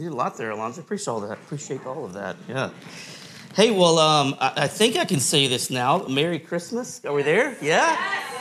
You did a lot there, Alonzo. Appreciate all that. Appreciate all of that. Yeah. Hey, well, um, I, I think I can say this now. Merry Christmas. Are we there? Yeah?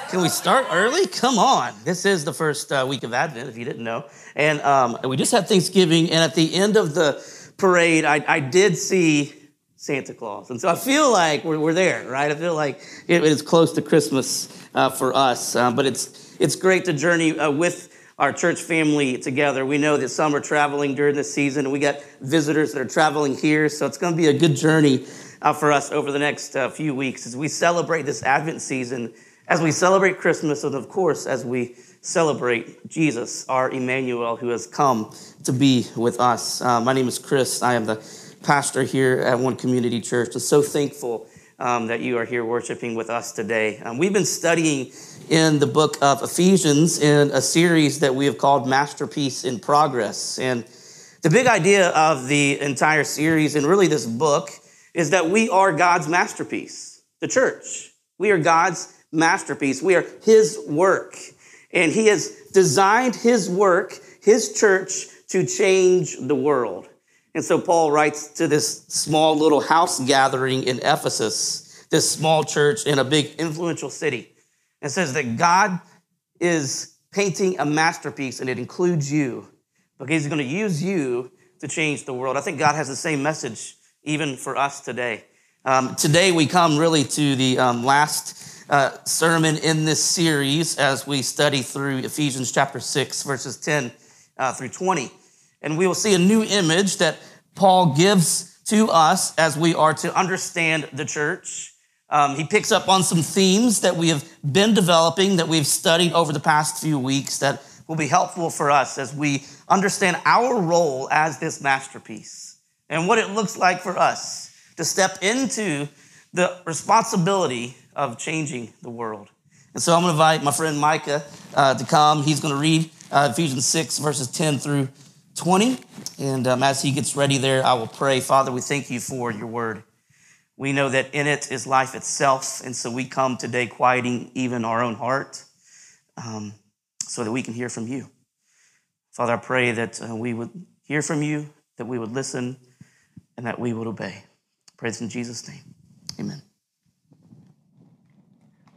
Can we start early? Come on. This is the first uh, week of Advent, if you didn't know. And um, we just had Thanksgiving, and at the end of the parade, I, I did see Santa Claus. And so I feel like we're, we're there, right? I feel like it is close to Christmas uh, for us. Uh, but it's, it's great to journey uh, with our church family together. We know that some are traveling during this season, and we got visitors that are traveling here. So it's going to be a good journey uh, for us over the next uh, few weeks as we celebrate this Advent season, as we celebrate Christmas, and of course, as we celebrate Jesus, our Emmanuel, who has come to be with us. Uh, my name is Chris. I am the pastor here at One Community Church. I'm so thankful um, that you are here worshiping with us today. Um, we've been studying in the book of Ephesians in a series that we have called Masterpiece in Progress. And the big idea of the entire series and really this book is that we are God's masterpiece, the church. We are God's masterpiece. We are His work. And He has designed His work, His church, to change the world. And so Paul writes to this small little house gathering in Ephesus, this small church in a big influential city, and says that God is painting a masterpiece and it includes you because he's going to use you to change the world. I think God has the same message even for us today. Um, today we come really to the um, last uh, sermon in this series as we study through Ephesians chapter 6, verses 10 uh, through 20. And we will see a new image that Paul gives to us as we are to understand the church. Um, he picks up on some themes that we have been developing, that we've studied over the past few weeks, that will be helpful for us as we understand our role as this masterpiece and what it looks like for us to step into the responsibility of changing the world. And so I'm going to invite my friend Micah uh, to come. He's going to read uh, Ephesians 6, verses 10 through 20. And um, as he gets ready there, I will pray. Father, we thank you for your word. We know that in it is life itself. And so we come today quieting even our own heart um, so that we can hear from you. Father, I pray that uh, we would hear from you, that we would listen, and that we would obey. Praise in Jesus' name. Amen.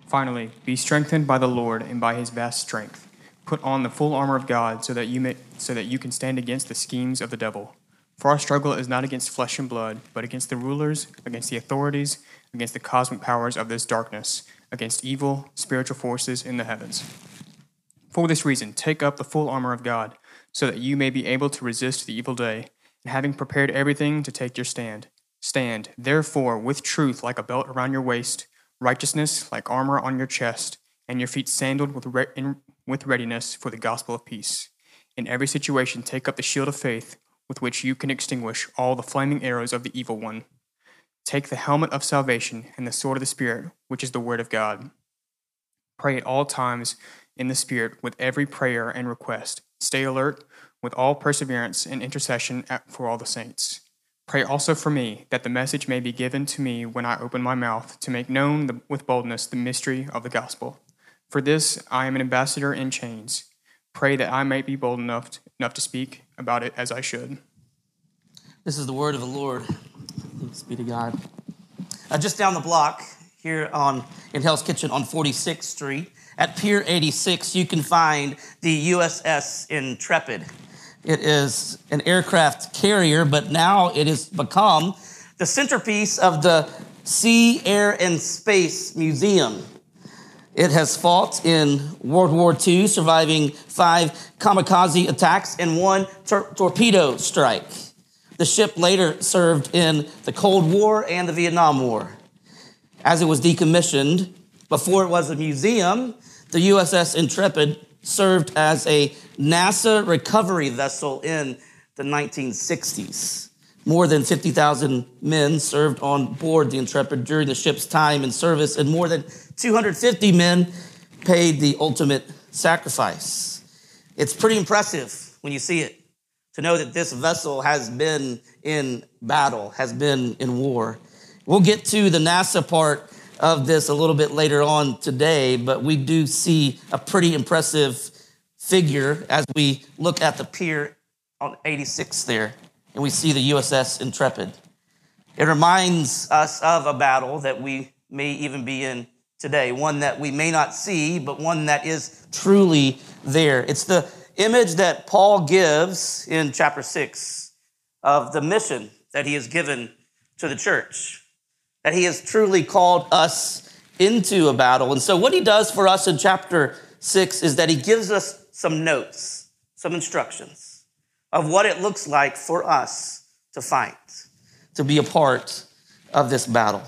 Finally, be strengthened by the Lord and by his vast strength. Put on the full armor of God so that you may so that you can stand against the schemes of the devil. For our struggle is not against flesh and blood, but against the rulers, against the authorities, against the cosmic powers of this darkness, against evil spiritual forces in the heavens. For this reason, take up the full armor of God, so that you may be able to resist the evil day, and having prepared everything to take your stand. Stand, therefore, with truth like a belt around your waist, righteousness like armor on your chest, and your feet sandaled with, re- in, with readiness for the gospel of peace. In every situation, take up the shield of faith with which you can extinguish all the flaming arrows of the evil one. Take the helmet of salvation and the sword of the Spirit, which is the word of God. Pray at all times in the Spirit with every prayer and request. Stay alert with all perseverance and intercession for all the saints. Pray also for me, that the message may be given to me when I open my mouth to make known with boldness the mystery of the gospel. For this I am an ambassador in chains. Pray that I may be bold enough to, enough to speak about it as I should. This is the word of the Lord. Thanks be to God. Uh, just down the block here on in Hell's Kitchen on 46th Street at Pier 86, you can find the USS Intrepid. It is an aircraft carrier, but now it has become the centerpiece of the Sea, Air, and Space Museum. It has fought in World War II, surviving five kamikaze attacks and one tor- torpedo strike. The ship later served in the Cold War and the Vietnam War. As it was decommissioned, before it was a museum, the USS Intrepid served as a NASA recovery vessel in the 1960s. More than 50,000 men served on board the Intrepid during the ship's time in service, and more than 250 men paid the ultimate sacrifice. It's pretty impressive when you see it to know that this vessel has been in battle, has been in war. We'll get to the NASA part of this a little bit later on today, but we do see a pretty impressive figure as we look at the pier on 86 there. And we see the USS Intrepid. It reminds us of a battle that we may even be in today, one that we may not see, but one that is truly there. It's the image that Paul gives in chapter 6 of the mission that he has given to the church, that he has truly called us into a battle. And so, what he does for us in chapter 6 is that he gives us some notes, some instructions of what it looks like for us to fight, to be a part of this battle.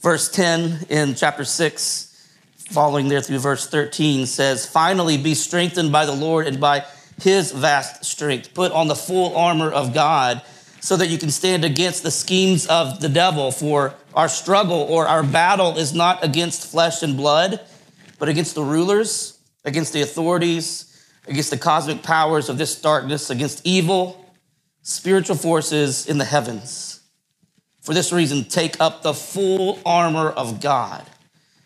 Verse 10 in chapter 6, following there through verse 13, says, Finally, be strengthened by the Lord and by his vast strength. Put on the full armor of God so that you can stand against the schemes of the devil. For our struggle or our battle is not against flesh and blood, but against the rulers, against the authorities, against the cosmic powers of this darkness, against evil spiritual forces in the heavens. For this reason, take up the full armor of God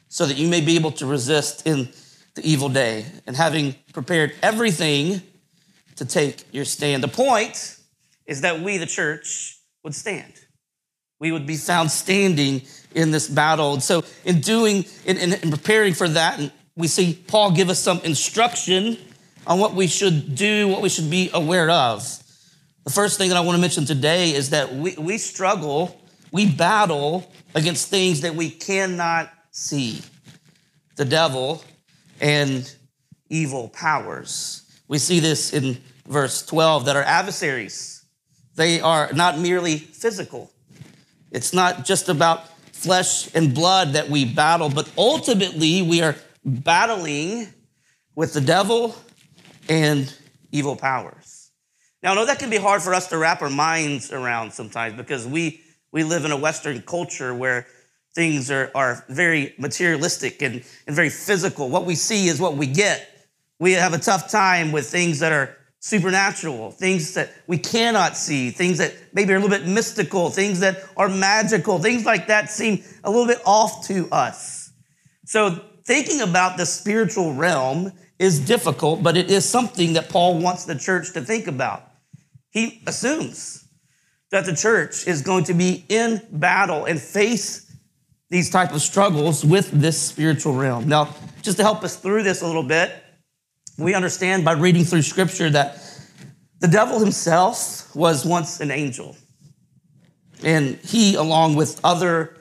so that you may be able to resist in the evil day and having prepared everything to take your stand. The point is that we, the church, would stand. We would be found standing in this battle. And so, in doing, in, in, in preparing for that, we see Paul give us some instruction on what we should do, what we should be aware of. The first thing that I want to mention today is that we, we struggle, we battle against things that we cannot see the devil and evil powers. We see this in verse 12 that our adversaries, they are not merely physical. It's not just about flesh and blood that we battle, but ultimately we are battling with the devil and evil powers. Now, I know that can be hard for us to wrap our minds around sometimes because we, we live in a Western culture where things are, are very materialistic and, and very physical. What we see is what we get. We have a tough time with things that are supernatural, things that we cannot see, things that maybe are a little bit mystical, things that are magical, things like that seem a little bit off to us. So, thinking about the spiritual realm is difficult, but it is something that Paul wants the church to think about. He assumes that the church is going to be in battle and face these type of struggles with this spiritual realm. Now, just to help us through this a little bit, we understand by reading through scripture that the devil himself was once an angel. And he, along with other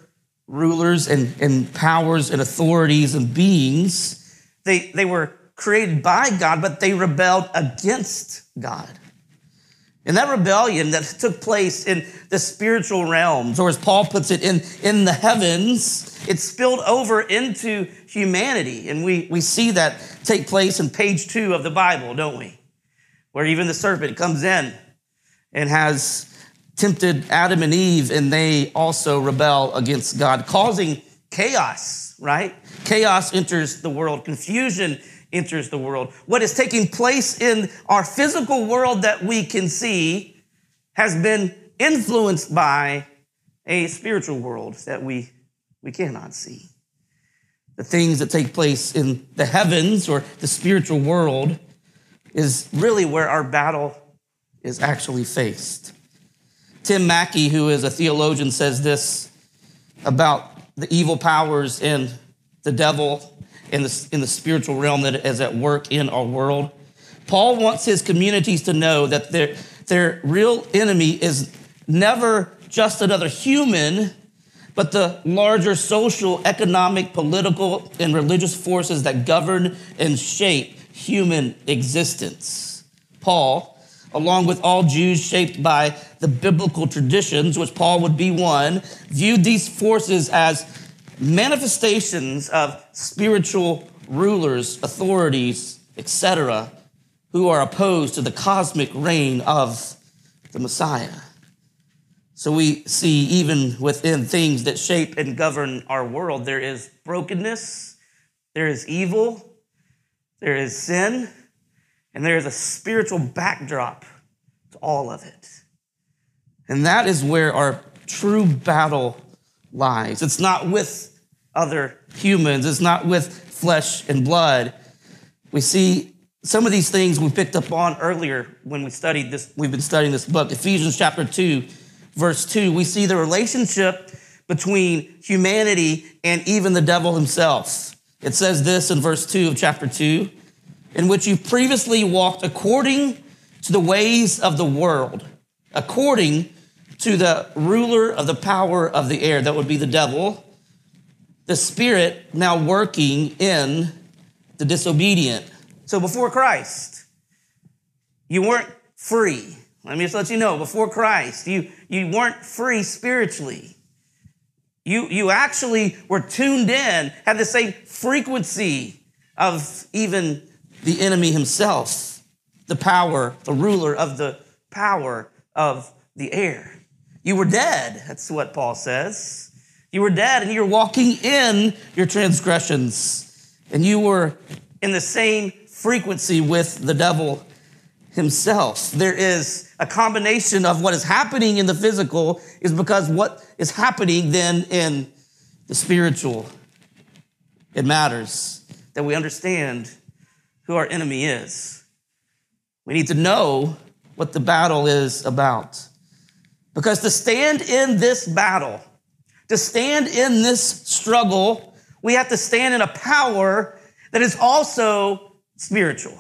rulers and, and powers and authorities and beings, they, they were created by God, but they rebelled against God. And that rebellion that took place in the spiritual realms, or as Paul puts it, in, in the heavens, it spilled over into humanity. And we, we see that take place in page two of the Bible, don't we? Where even the serpent comes in and has tempted Adam and Eve, and they also rebel against God, causing chaos, right? Chaos enters the world, confusion enters the world. What is taking place in our physical world that we can see has been influenced by a spiritual world that we, we cannot see. The things that take place in the heavens or the spiritual world is really where our battle is actually faced. Tim Mackie, who is a theologian, says this about the evil powers and the devil in the, in the spiritual realm that is at work in our world. Paul wants his communities to know that their, their real enemy is never just another human, but the larger social, economic, political, and religious forces that govern and shape human existence. Paul, along with all Jews shaped by the biblical traditions, which Paul would be one, viewed these forces as manifestations of spiritual rulers, authorities, etc., who are opposed to the cosmic reign of the Messiah. So we see even within things that shape and govern our world, there is brokenness, there is evil, there is sin, and there is a spiritual backdrop to all of it. And that is where our true battle lies. It's not with other humans, it's not with flesh and blood. We see some of these things we picked up on earlier when we studied this, we've been studying this book, Ephesians chapter 2, verse 2. We see the relationship between humanity and even the devil himself. It says this in verse 2 of chapter 2 in which you previously walked according to the ways of the world, according to the ruler of the power of the air, that would be the devil, the spirit now working in the disobedient. So before Christ, you weren't free. Let me just let you know, before Christ, you, you weren't free spiritually. You, you actually were tuned in, had the same frequency of even the enemy himself, the power, the ruler of the power of the air. You were dead. That's what Paul says. You were dead and you were walking in your transgressions and you were in the same frequency with the devil himself. There is a combination of what is happening in the physical is because what is happening then in the spiritual. It matters that we understand who our enemy is. We need to know what the battle is about. Because to stand in this battle, to stand in this struggle, we have to stand in a power that is also spiritual,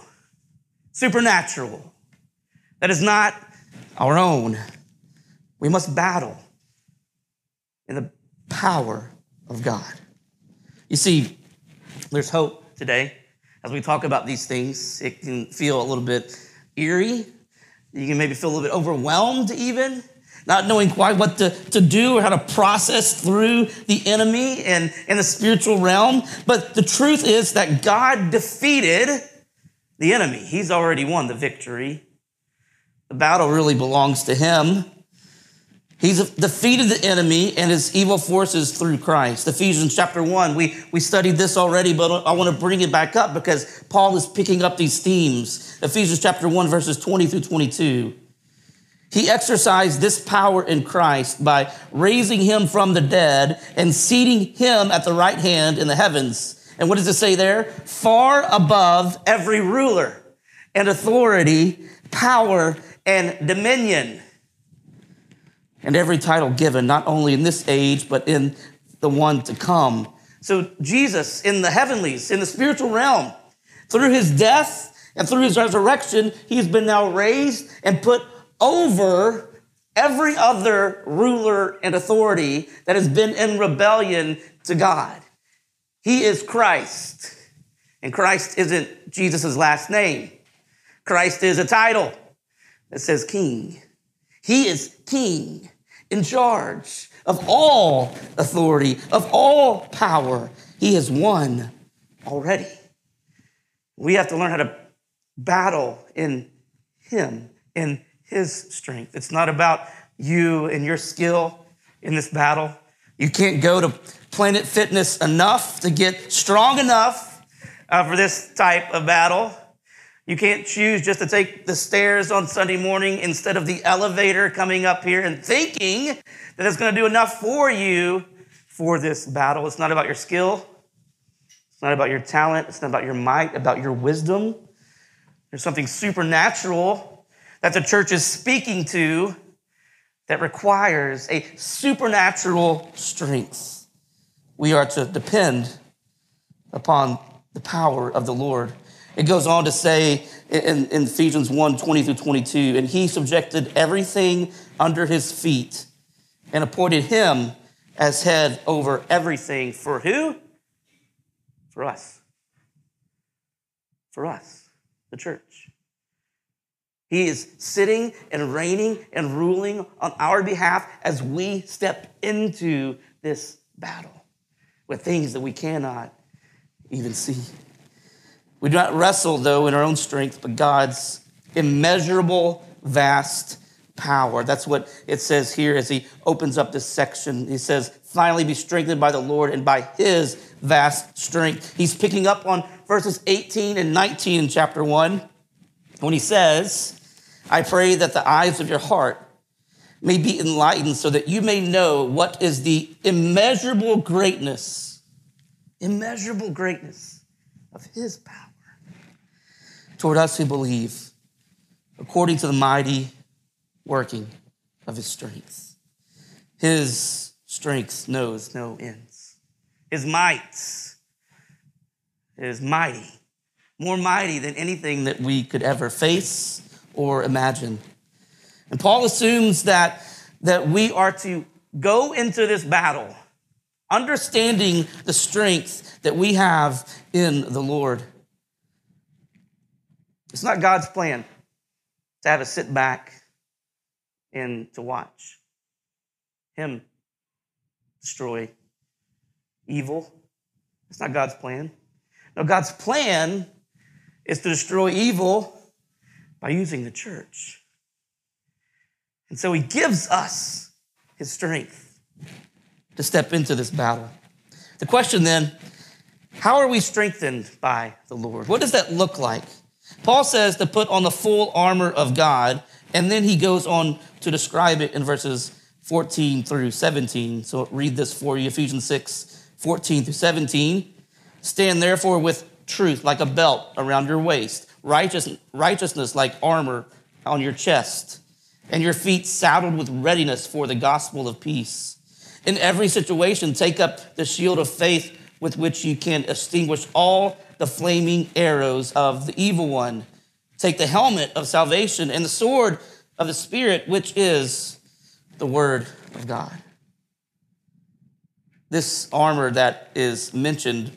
supernatural, that is not our own. We must battle in the power of God. You see, there's hope today as we talk about these things, it can feel a little bit eerie. You can maybe feel a little bit overwhelmed, even, not knowing quite what to, to do or how to process through the enemy and in the spiritual realm. But the truth is that God defeated the enemy. He's already won the victory. The battle really belongs to Him. He's defeated the enemy and his evil forces through Christ. Ephesians chapter 1, we, we studied this already, but I want to bring it back up because Paul is picking up these themes. Ephesians chapter 1, verses 20 through 22. He exercised this power in Christ by raising him from the dead and seating him at the right hand in the heavens. And what does it say there? Far above every ruler and authority, power, and dominion and every title given, not only in this age, but in the one to come. So, Jesus in the heavenlies, in the spiritual realm, through his death and through his resurrection, he's been now raised and put over every other ruler and authority that has been in rebellion to God. He is Christ. And Christ isn't Jesus' last name. Christ is a title that says king. He is king in charge of all authority, of all power. He has won already. We have to learn how to battle in Him, in His strength. It's not about you and your skill in this battle. You can't go to Planet Fitness enough to get strong enough uh, for this type of battle. You can't choose just to take the stairs on Sunday morning instead of the elevator coming up here and thinking that it's going to do enough for you for this battle. It's not about your skill. It's not about your talent. It's not about your might, about your wisdom. There's something supernatural that the church is speaking to that requires a supernatural strength. We are to depend upon the power of the Lord it goes on to say in, in Ephesians 1 20 through 22, and he subjected everything under his feet and appointed him as head over everything. For who? For us. For us, the church. He is sitting and reigning and ruling on our behalf as we step into this battle with things that we cannot even see. We do not wrestle, though, in our own strength, but God's immeasurable, vast power. That's what it says here as he opens up this section. He says, finally be strengthened by the Lord and by his vast strength. He's picking up on verses 18 and 19 in chapter 1 when he says, I pray that the eyes of your heart may be enlightened so that you may know what is the immeasurable greatness, immeasurable greatness of his power toward us who believe, according to the mighty working of his strength. His strength knows no ends. His might is mighty, more mighty than anything that we could ever face or imagine. And Paul assumes that, that we are to go into this battle understanding the strength that we have in the Lord. It's not God's plan to have us sit back and to watch Him destroy evil. It's not God's plan. No, God's plan is to destroy evil by using the church. And so He gives us His strength to step into this battle. The question then, how are we strengthened by the Lord? What does that look like? Paul says to put on the full armor of God, and then he goes on to describe it in verses 14 through 17. So read this for you Ephesians 6 14 through 17. Stand therefore with truth like a belt around your waist, righteous, righteousness like armor on your chest, and your feet saddled with readiness for the gospel of peace. In every situation, take up the shield of faith with which you can extinguish all the flaming arrows of the evil one. Take the helmet of salvation and the sword of the Spirit, which is the Word of God. This armor that is mentioned,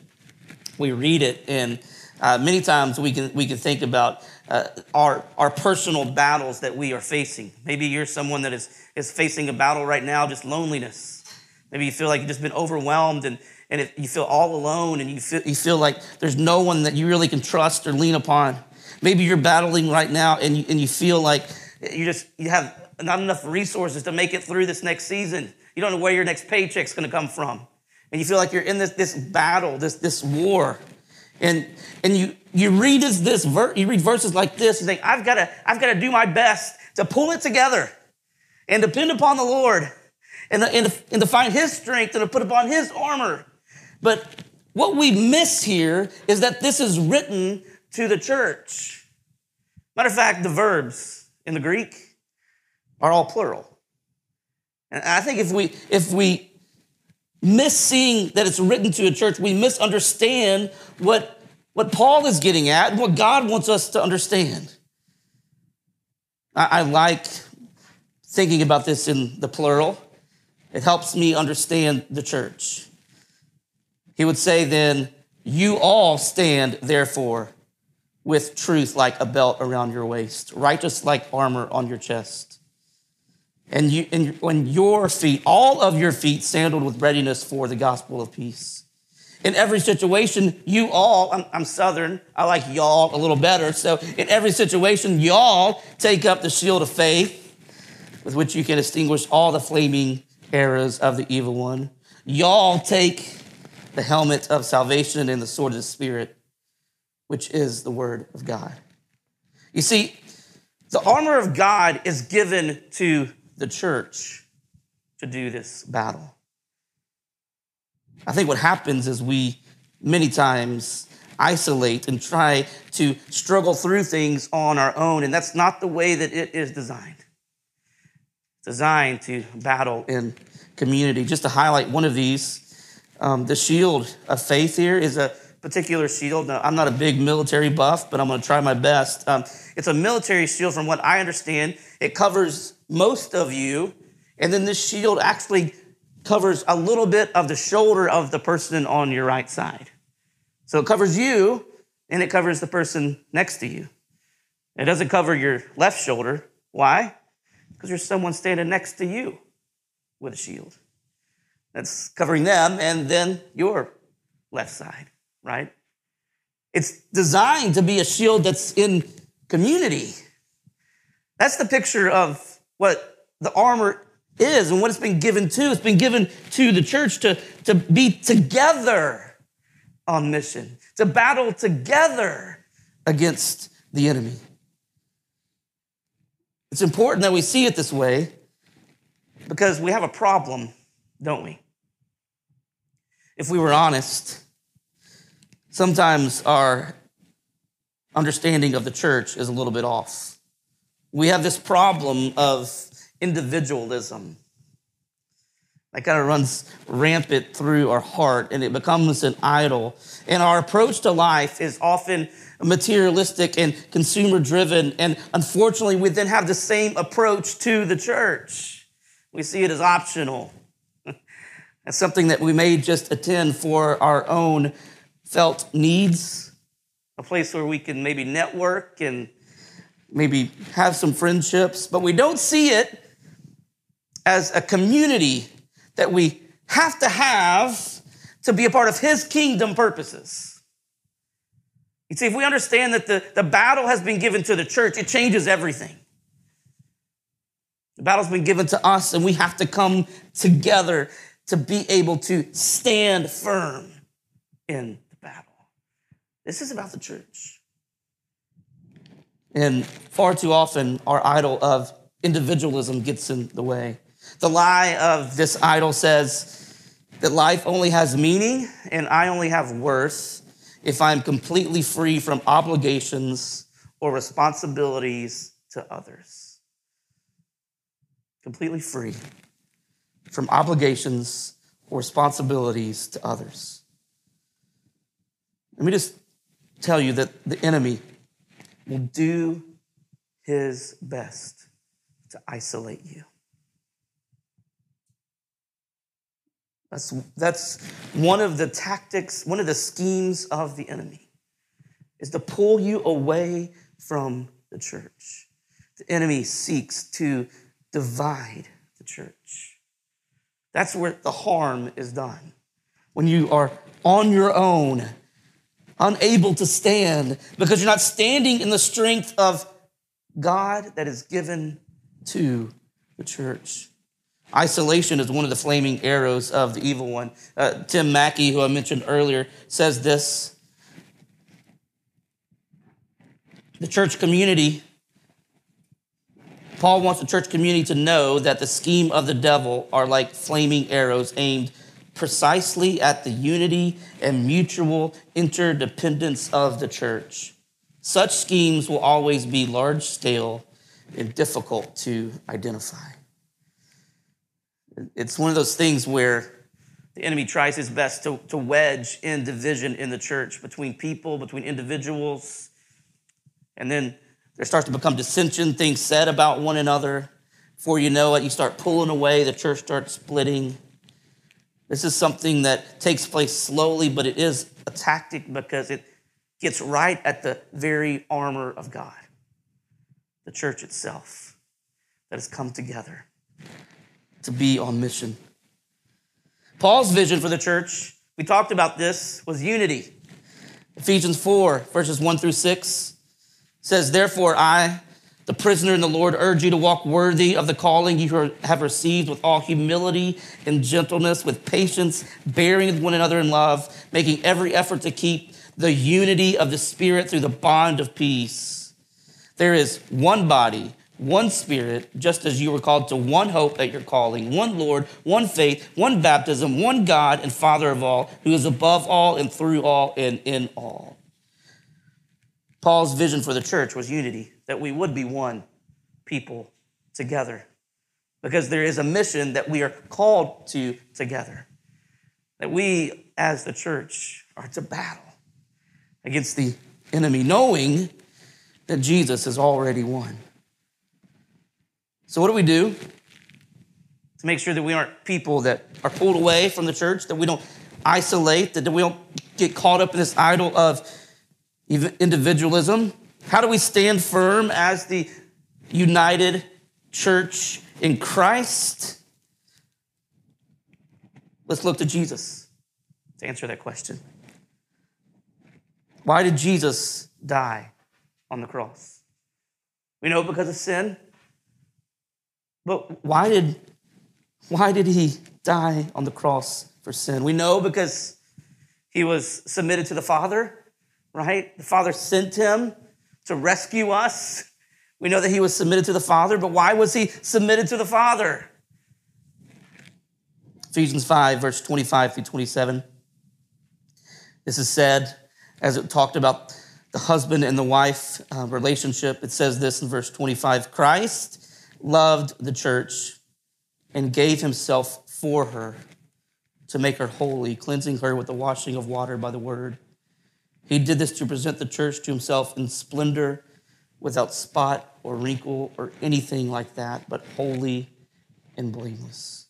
we read it, and uh, many times we can, we can think about uh, our, our personal battles that we are facing. Maybe you're someone that is, is facing a battle right now, just loneliness. Maybe you feel like you've just been overwhelmed and, and if you feel all alone and you feel, you feel like there's no one that you really can trust or lean upon. Maybe you're battling right now and you, and you feel like you just you have not enough resources to make it through this next season. You don't know where your next paycheck's going to come from. And you feel like you're in this, this battle, this, this war. And, and you, you read this, this ver- you read verses like this, you think, I've got to I've got to do my best to pull it together and depend upon the Lord and, and, and to find his strength and to put upon his armor but what we miss here is that this is written to the church. Matter of fact, the verbs in the Greek are all plural. And I think if we if we miss seeing that it's written to a church, we misunderstand what what Paul is getting at and what God wants us to understand. I, I like thinking about this in the plural. It helps me understand the church. He would say then, You all stand, therefore, with truth like a belt around your waist, righteous like armor on your chest. And, you, and when your feet, all of your feet, sandaled with readiness for the gospel of peace. In every situation, you all, I'm, I'm Southern, I like y'all a little better. So in every situation, y'all take up the shield of faith with which you can extinguish all the flaming arrows of the evil one. Y'all take the helmet of salvation and the sword of the Spirit, which is the word of God. You see, the armor of God is given to the church to do this battle. I think what happens is we many times isolate and try to struggle through things on our own, and that's not the way that it is designed. It's designed to battle in community. Just to highlight one of these, um, the shield of faith here is a particular shield. Now, I'm not a big military buff, but I'm going to try my best. Um, it's a military shield, from what I understand. It covers most of you, and then this shield actually covers a little bit of the shoulder of the person on your right side. So it covers you, and it covers the person next to you. It doesn't cover your left shoulder. Why? Because there's someone standing next to you with a shield that's covering them and then your left side, right? It's designed to be a shield that's in community. That's the picture of what the armor is and what it's been given to. It's been given to the church to, to be together on mission, to battle together against the enemy. It's important that we see it this way because we have a problem, don't we? if we were honest, sometimes our understanding of the church is a little bit off. We have this problem of individualism that kind of runs rampant through our heart and it becomes an idol. And our approach to life is often materialistic and consumer driven. And unfortunately, we then have the same approach to the church. We see it as optional. as something that we may just attend for our own felt needs, a place where we can maybe network and maybe have some friendships, but we don't see it as a community that we have to have to be a part of his kingdom purposes. You see, if we understand that the, the battle has been given to the church, it changes everything. The battle's been given to us, and we have to come together to be able to stand firm in the battle. This is about the church. And far too often, our idol of individualism gets in the way. The lie of this idol says that life only has meaning and I only have worth if I'm completely free from obligations or responsibilities to others. Completely free from obligations or responsibilities to others. Let me just tell you that the enemy will do his best to isolate you. That's, that's one of the tactics, one of the schemes of the enemy, is to pull you away from the church. The enemy seeks to divide the church. That's where the harm is done. When you are on your own, unable to stand, because you're not standing in the strength of God that is given to the church. Isolation is one of the flaming arrows of the evil one. Uh, Tim Mackie, who I mentioned earlier, says this The church community, Paul wants the church community to know that the scheme of the devil are like flaming arrows aimed precisely at the unity and mutual interdependence of the church. Such schemes will always be large scale and difficult to identify. It's one of those things where the enemy tries his best to, to wedge in division in the church between people, between individuals. And then there starts to become dissension, things said about one another. Before you know it, you start pulling away, the church starts splitting. This is something that takes place slowly, but it is a tactic because it gets right at the very armor of God, the church itself that has come together to be on mission. Paul's vision for the church, we talked about this, was unity. Ephesians 4, verses 1 through 6 says, Therefore, I, the prisoner in the Lord, urge you to walk worthy of the calling you have received with all humility and gentleness, with patience, bearing with one another in love, making every effort to keep the unity of the Spirit through the bond of peace. There is one body one Spirit, just as you were called to one hope at your calling, one Lord, one faith, one baptism, one God and Father of all, who is above all and through all and in all. Paul's vision for the church was unity, that we would be one people together, because there is a mission that we are called to together, that we as the church are to battle against the enemy, knowing that Jesus has already won. So, what do we do to make sure that we aren't people that are pulled away from the church, that we don't isolate, that we don't get caught up in this idol of individualism? How do we stand firm as the united church in Christ? Let's look to Jesus to answer that question. Why did Jesus die on the cross? We know because of sin. But why did, why did he die on the cross for sin? We know because he was submitted to the Father, right? The Father sent him to rescue us. We know that he was submitted to the Father, but why was he submitted to the Father? Ephesians 5, verse 25 through 27. This is said as it talked about the husband and the wife uh, relationship. It says this in verse 25 Christ loved the church and gave himself for her to make her holy, cleansing her with the washing of water by the word. He did this to present the church to himself in splendor, without spot or wrinkle or anything like that, but holy and blameless.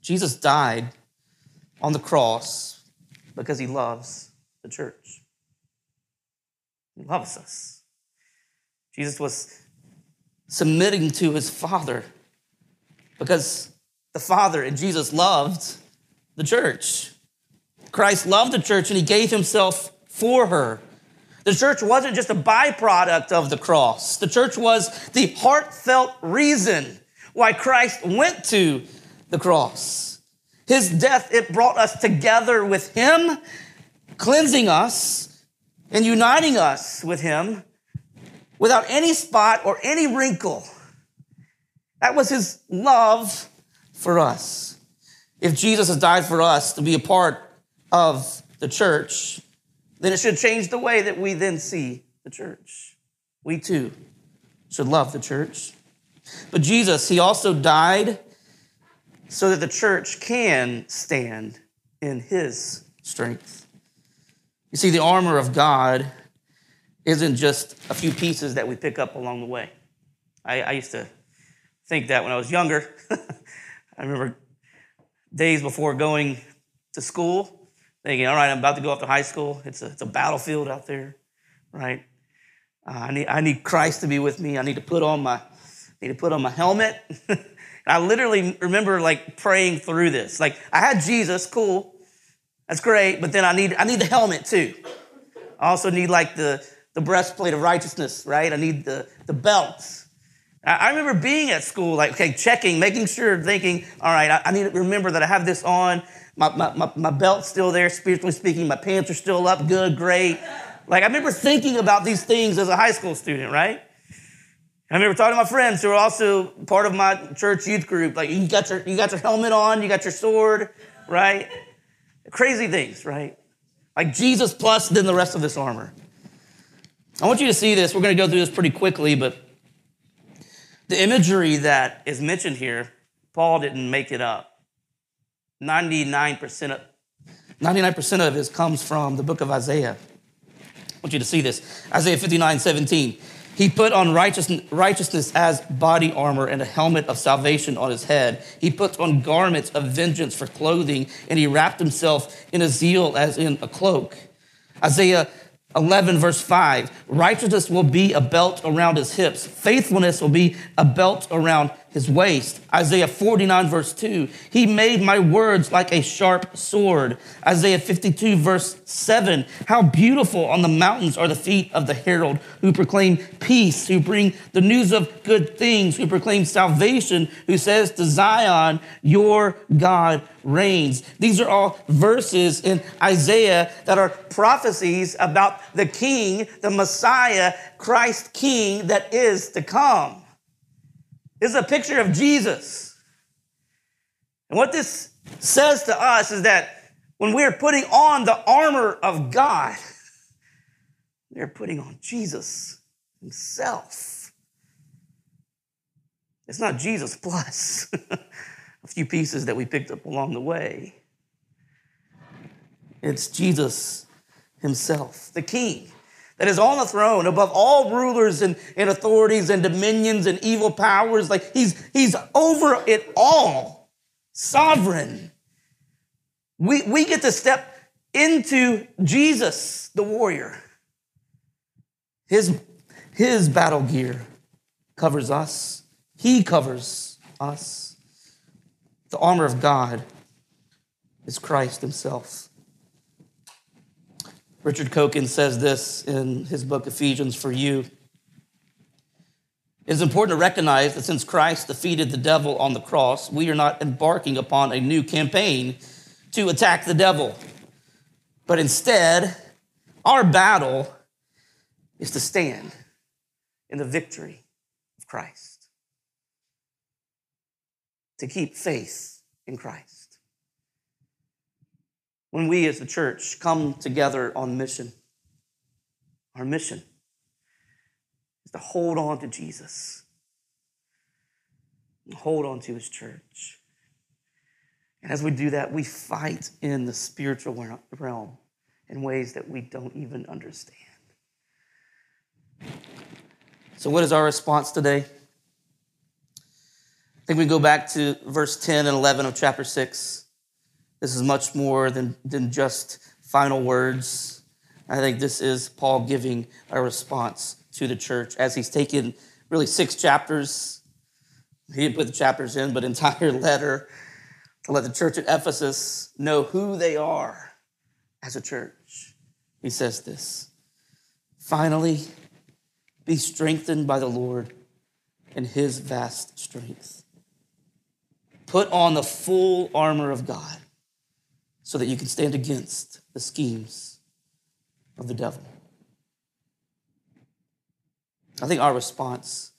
Jesus died on the cross because he loves the church. He loves us. Jesus was submitting to his Father because the Father and Jesus loved the church. Christ loved the church and he gave himself for her. The church wasn't just a byproduct of the cross, the church was the heartfelt reason why Christ went to the cross. His death, it brought us together with him, cleansing us and uniting us with him without any spot or any wrinkle. That was his love for us. If Jesus has died for us to be a part of the church, then it should change the way that we then see the church. We too should love the church. But Jesus, he also died so that the church can stand in his strength. You see, the armor of God isn't just a few pieces that we pick up along the way. I, I used to think that when I was younger. I remember days before going to school, thinking, all right, I'm about to go off to high school. It's a, it's a battlefield out there, right? Uh, I, need, I need Christ to be with me. I need to put on my, I need to put on my helmet. I literally remember like praying through this. Like I had Jesus, cool, that's great, but then I need I need the helmet too. I also need like the the breastplate of righteousness, right? I need the the belts. I remember being at school, like, okay, checking, making sure, thinking, all right, I, need to remember that I have this on. My, my, my, my, belt's still there, spiritually speaking. My pants are still up, good, great. Like, I remember thinking about these things as a high school student, right? I remember talking to my friends who were also part of my church youth group. Like, you got your, you got your helmet on, you got your sword, right? Crazy things, right? Like Jesus plus then the rest of this armor. I want you to see this. We're going to go through this pretty quickly, but the imagery that is mentioned here, Paul didn't make it up. 99% of, 99% of it comes from the book of Isaiah. I want you to see this. Isaiah 59 17. He put on righteousness as body armor and a helmet of salvation on his head. He puts on garments of vengeance for clothing, and he wrapped himself in a zeal as in a cloak. Isaiah 11, verse 5 righteousness will be a belt around his hips, faithfulness will be a belt around his waist. Isaiah 49, verse 2 He made my words like a sharp sword. Isaiah 52, verse 7 How beautiful on the mountains are the feet of the herald who proclaim peace, who bring the news of good things, who proclaim salvation, who says to Zion, Your God reigns. These are all verses in Isaiah that are prophecies about the king, the Messiah, Christ King that is to come. This is a picture of Jesus. And what this says to us is that when we are putting on the armor of God, we are putting on Jesus himself. It's not Jesus plus. a few pieces that we picked up along the way. It's Jesus himself, the king that is on the throne above all rulers and, and authorities and dominions and evil powers. Like he's, he's over it all, sovereign. We, we get to step into Jesus, the warrior. His, his battle gear covers us, he covers us. The armor of God is Christ Himself. Richard Coekin says this in his book Ephesians for You. It is important to recognize that since Christ defeated the devil on the cross, we are not embarking upon a new campaign to attack the devil. But instead, our battle is to stand in the victory of Christ to keep faith in Christ. When we as the church come together on mission, Our mission is to hold on to Jesus hold on to his church. And as we do that, we fight in the spiritual realm in ways that we don't even understand. So, what is our response today? I think we go back to verse 10 and 11 of chapter 6. This is much more than, than just final words. I think this is Paul giving a response to the church as he's taken really six chapters. He didn't put the chapters in, but entire letter to let the church at Ephesus know who they are as a church. He says this Finally, be strengthened by the Lord and his vast strength. Put on the full armor of God so that you can stand against the schemes of the devil. I think our response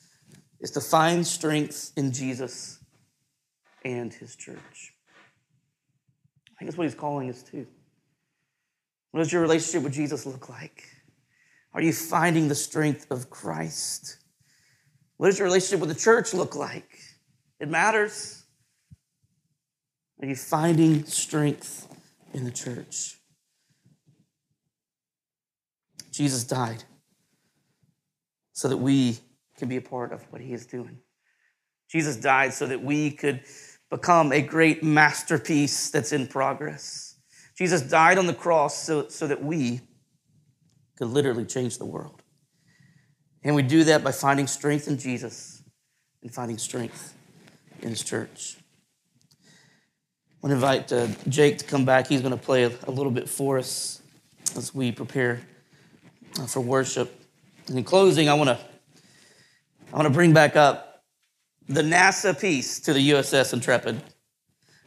is to find strength in Jesus and his church. I think that's what he's calling us to. What does your relationship with Jesus look like? Are you finding the strength of Christ? What does your relationship with the church look like? It matters. Are you finding strength in the church? Jesus died so that we can be a part of what he is doing. Jesus died so that we could become a great masterpiece that's in progress. Jesus died on the cross so, so that we could literally change the world. And we do that by finding strength in Jesus and finding strength in his church. I want to invite uh, Jake to come back. He's going to play a, a, little bit for us as we prepare uh, for worship. And in closing, I want to I want to bring back up the NASA piece to the USS Intrepid.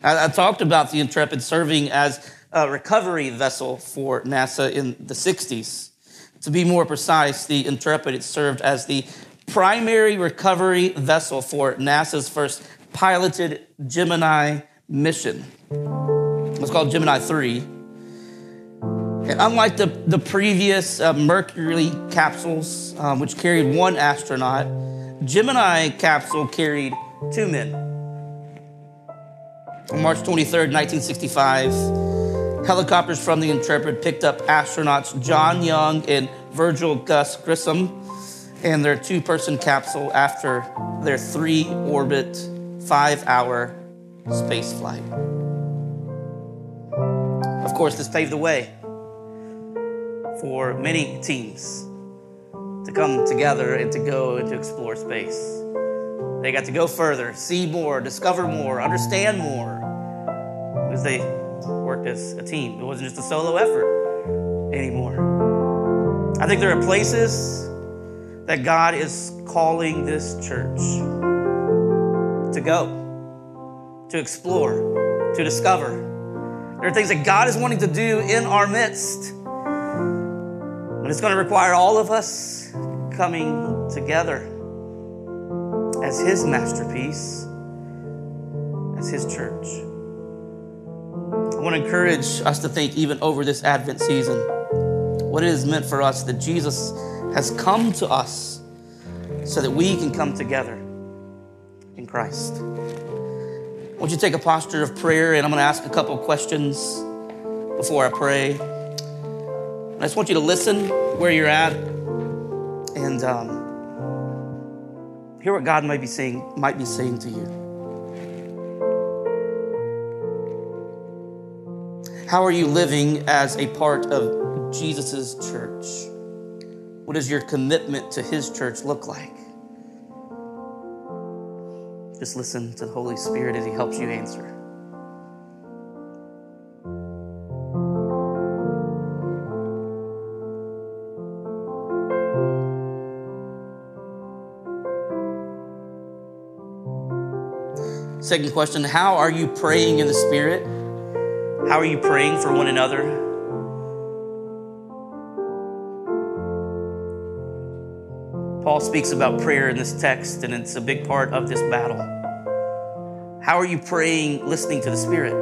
I, I talked about the Intrepid serving as a recovery vessel for NASA in the 60s. To be more precise, the Intrepid it served as the primary recovery vessel for NASA's first piloted Gemini mission. It's called Gemini 3. And unlike the, the previous uh, Mercury capsules, um, which carried one astronaut, Gemini capsule carried two men. On March 23rd, 1965, helicopters from the Intrepid picked up astronauts John Young and Virgil Gus Grissom and their two person capsule after their three orbit, five hour space flight. Of course, this paved the way for many teams to come together and to go and to explore space. They got to go further, see more, discover more, understand more, because they worked as a team. It wasn't just a solo effort anymore. I think there are places that God is calling this church to go, to explore, to discover. There are things that God is wanting to do in our midst. But it's going to require all of us coming together as His masterpiece, as His church. I want to encourage us to think, even over this Advent season, what it is meant for us that Jesus has come to us so that we can come together in Christ. I want you take a posture of prayer, and I'm going to ask a couple questions before I pray. I just want you to listen where you're at and um, hear what God might be saying, might be saying to you. How are you living as a part of Jesus' church? What does your commitment to his church look like? Just listen to the Holy Spirit as he helps you answer. Second question How are you praying in the Spirit? How are you praying for one another? Paul speaks about prayer in this text, and it's a big part of this battle. How are you praying, listening to the Spirit?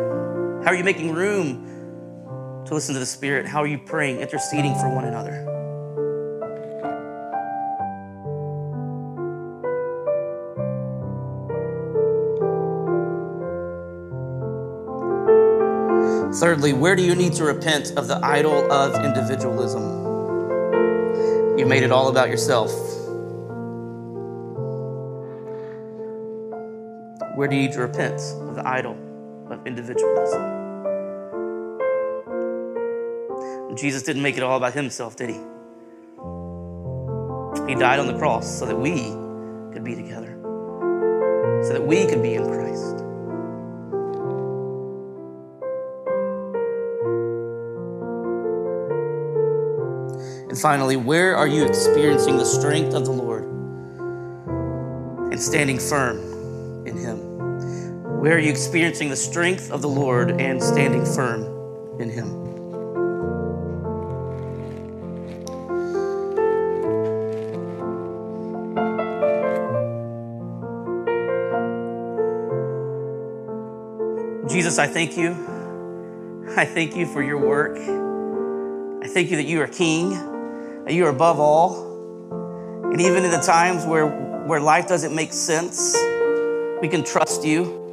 How are you making room to listen to the Spirit? How are you praying, interceding for one another? Thirdly, where do you need to repent of the idol of individualism? You made it all about yourself. Where do you need to repent of the idol of individualism? Jesus didn't make it all about himself, did he? He died on the cross so that we could be together, so that we could be in Christ. And finally, where are you experiencing the strength of the Lord and standing firm? Where are you experiencing the strength of the Lord and standing firm in Him? Jesus, I thank you. I thank you for your work. I thank you that you are king, that you are above all. And even in the times where, where life doesn't make sense, we can trust you.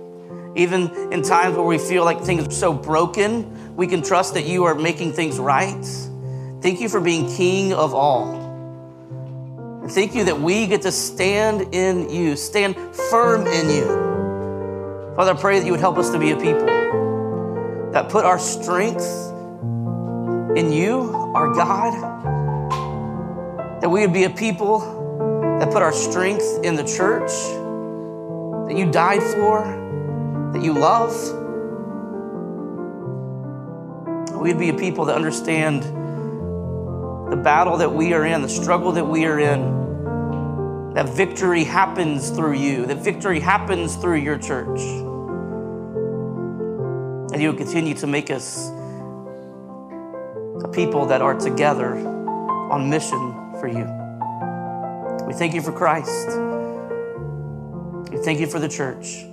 Even in times where we feel like things are so broken, we can trust that you are making things right. Thank you for being king of all. And thank you that we get to stand in you, stand firm in you. Father, I pray that you would help us to be a people that put our strength in you, our God. That we would be a people that put our strength in the church that you died for, that you love. We'd be a people that understand the battle that we are in, the struggle that we are in that victory happens through you, that victory happens through your church. And you will continue to make us a people that are together on mission for you. We thank you for Christ. We thank you for the church.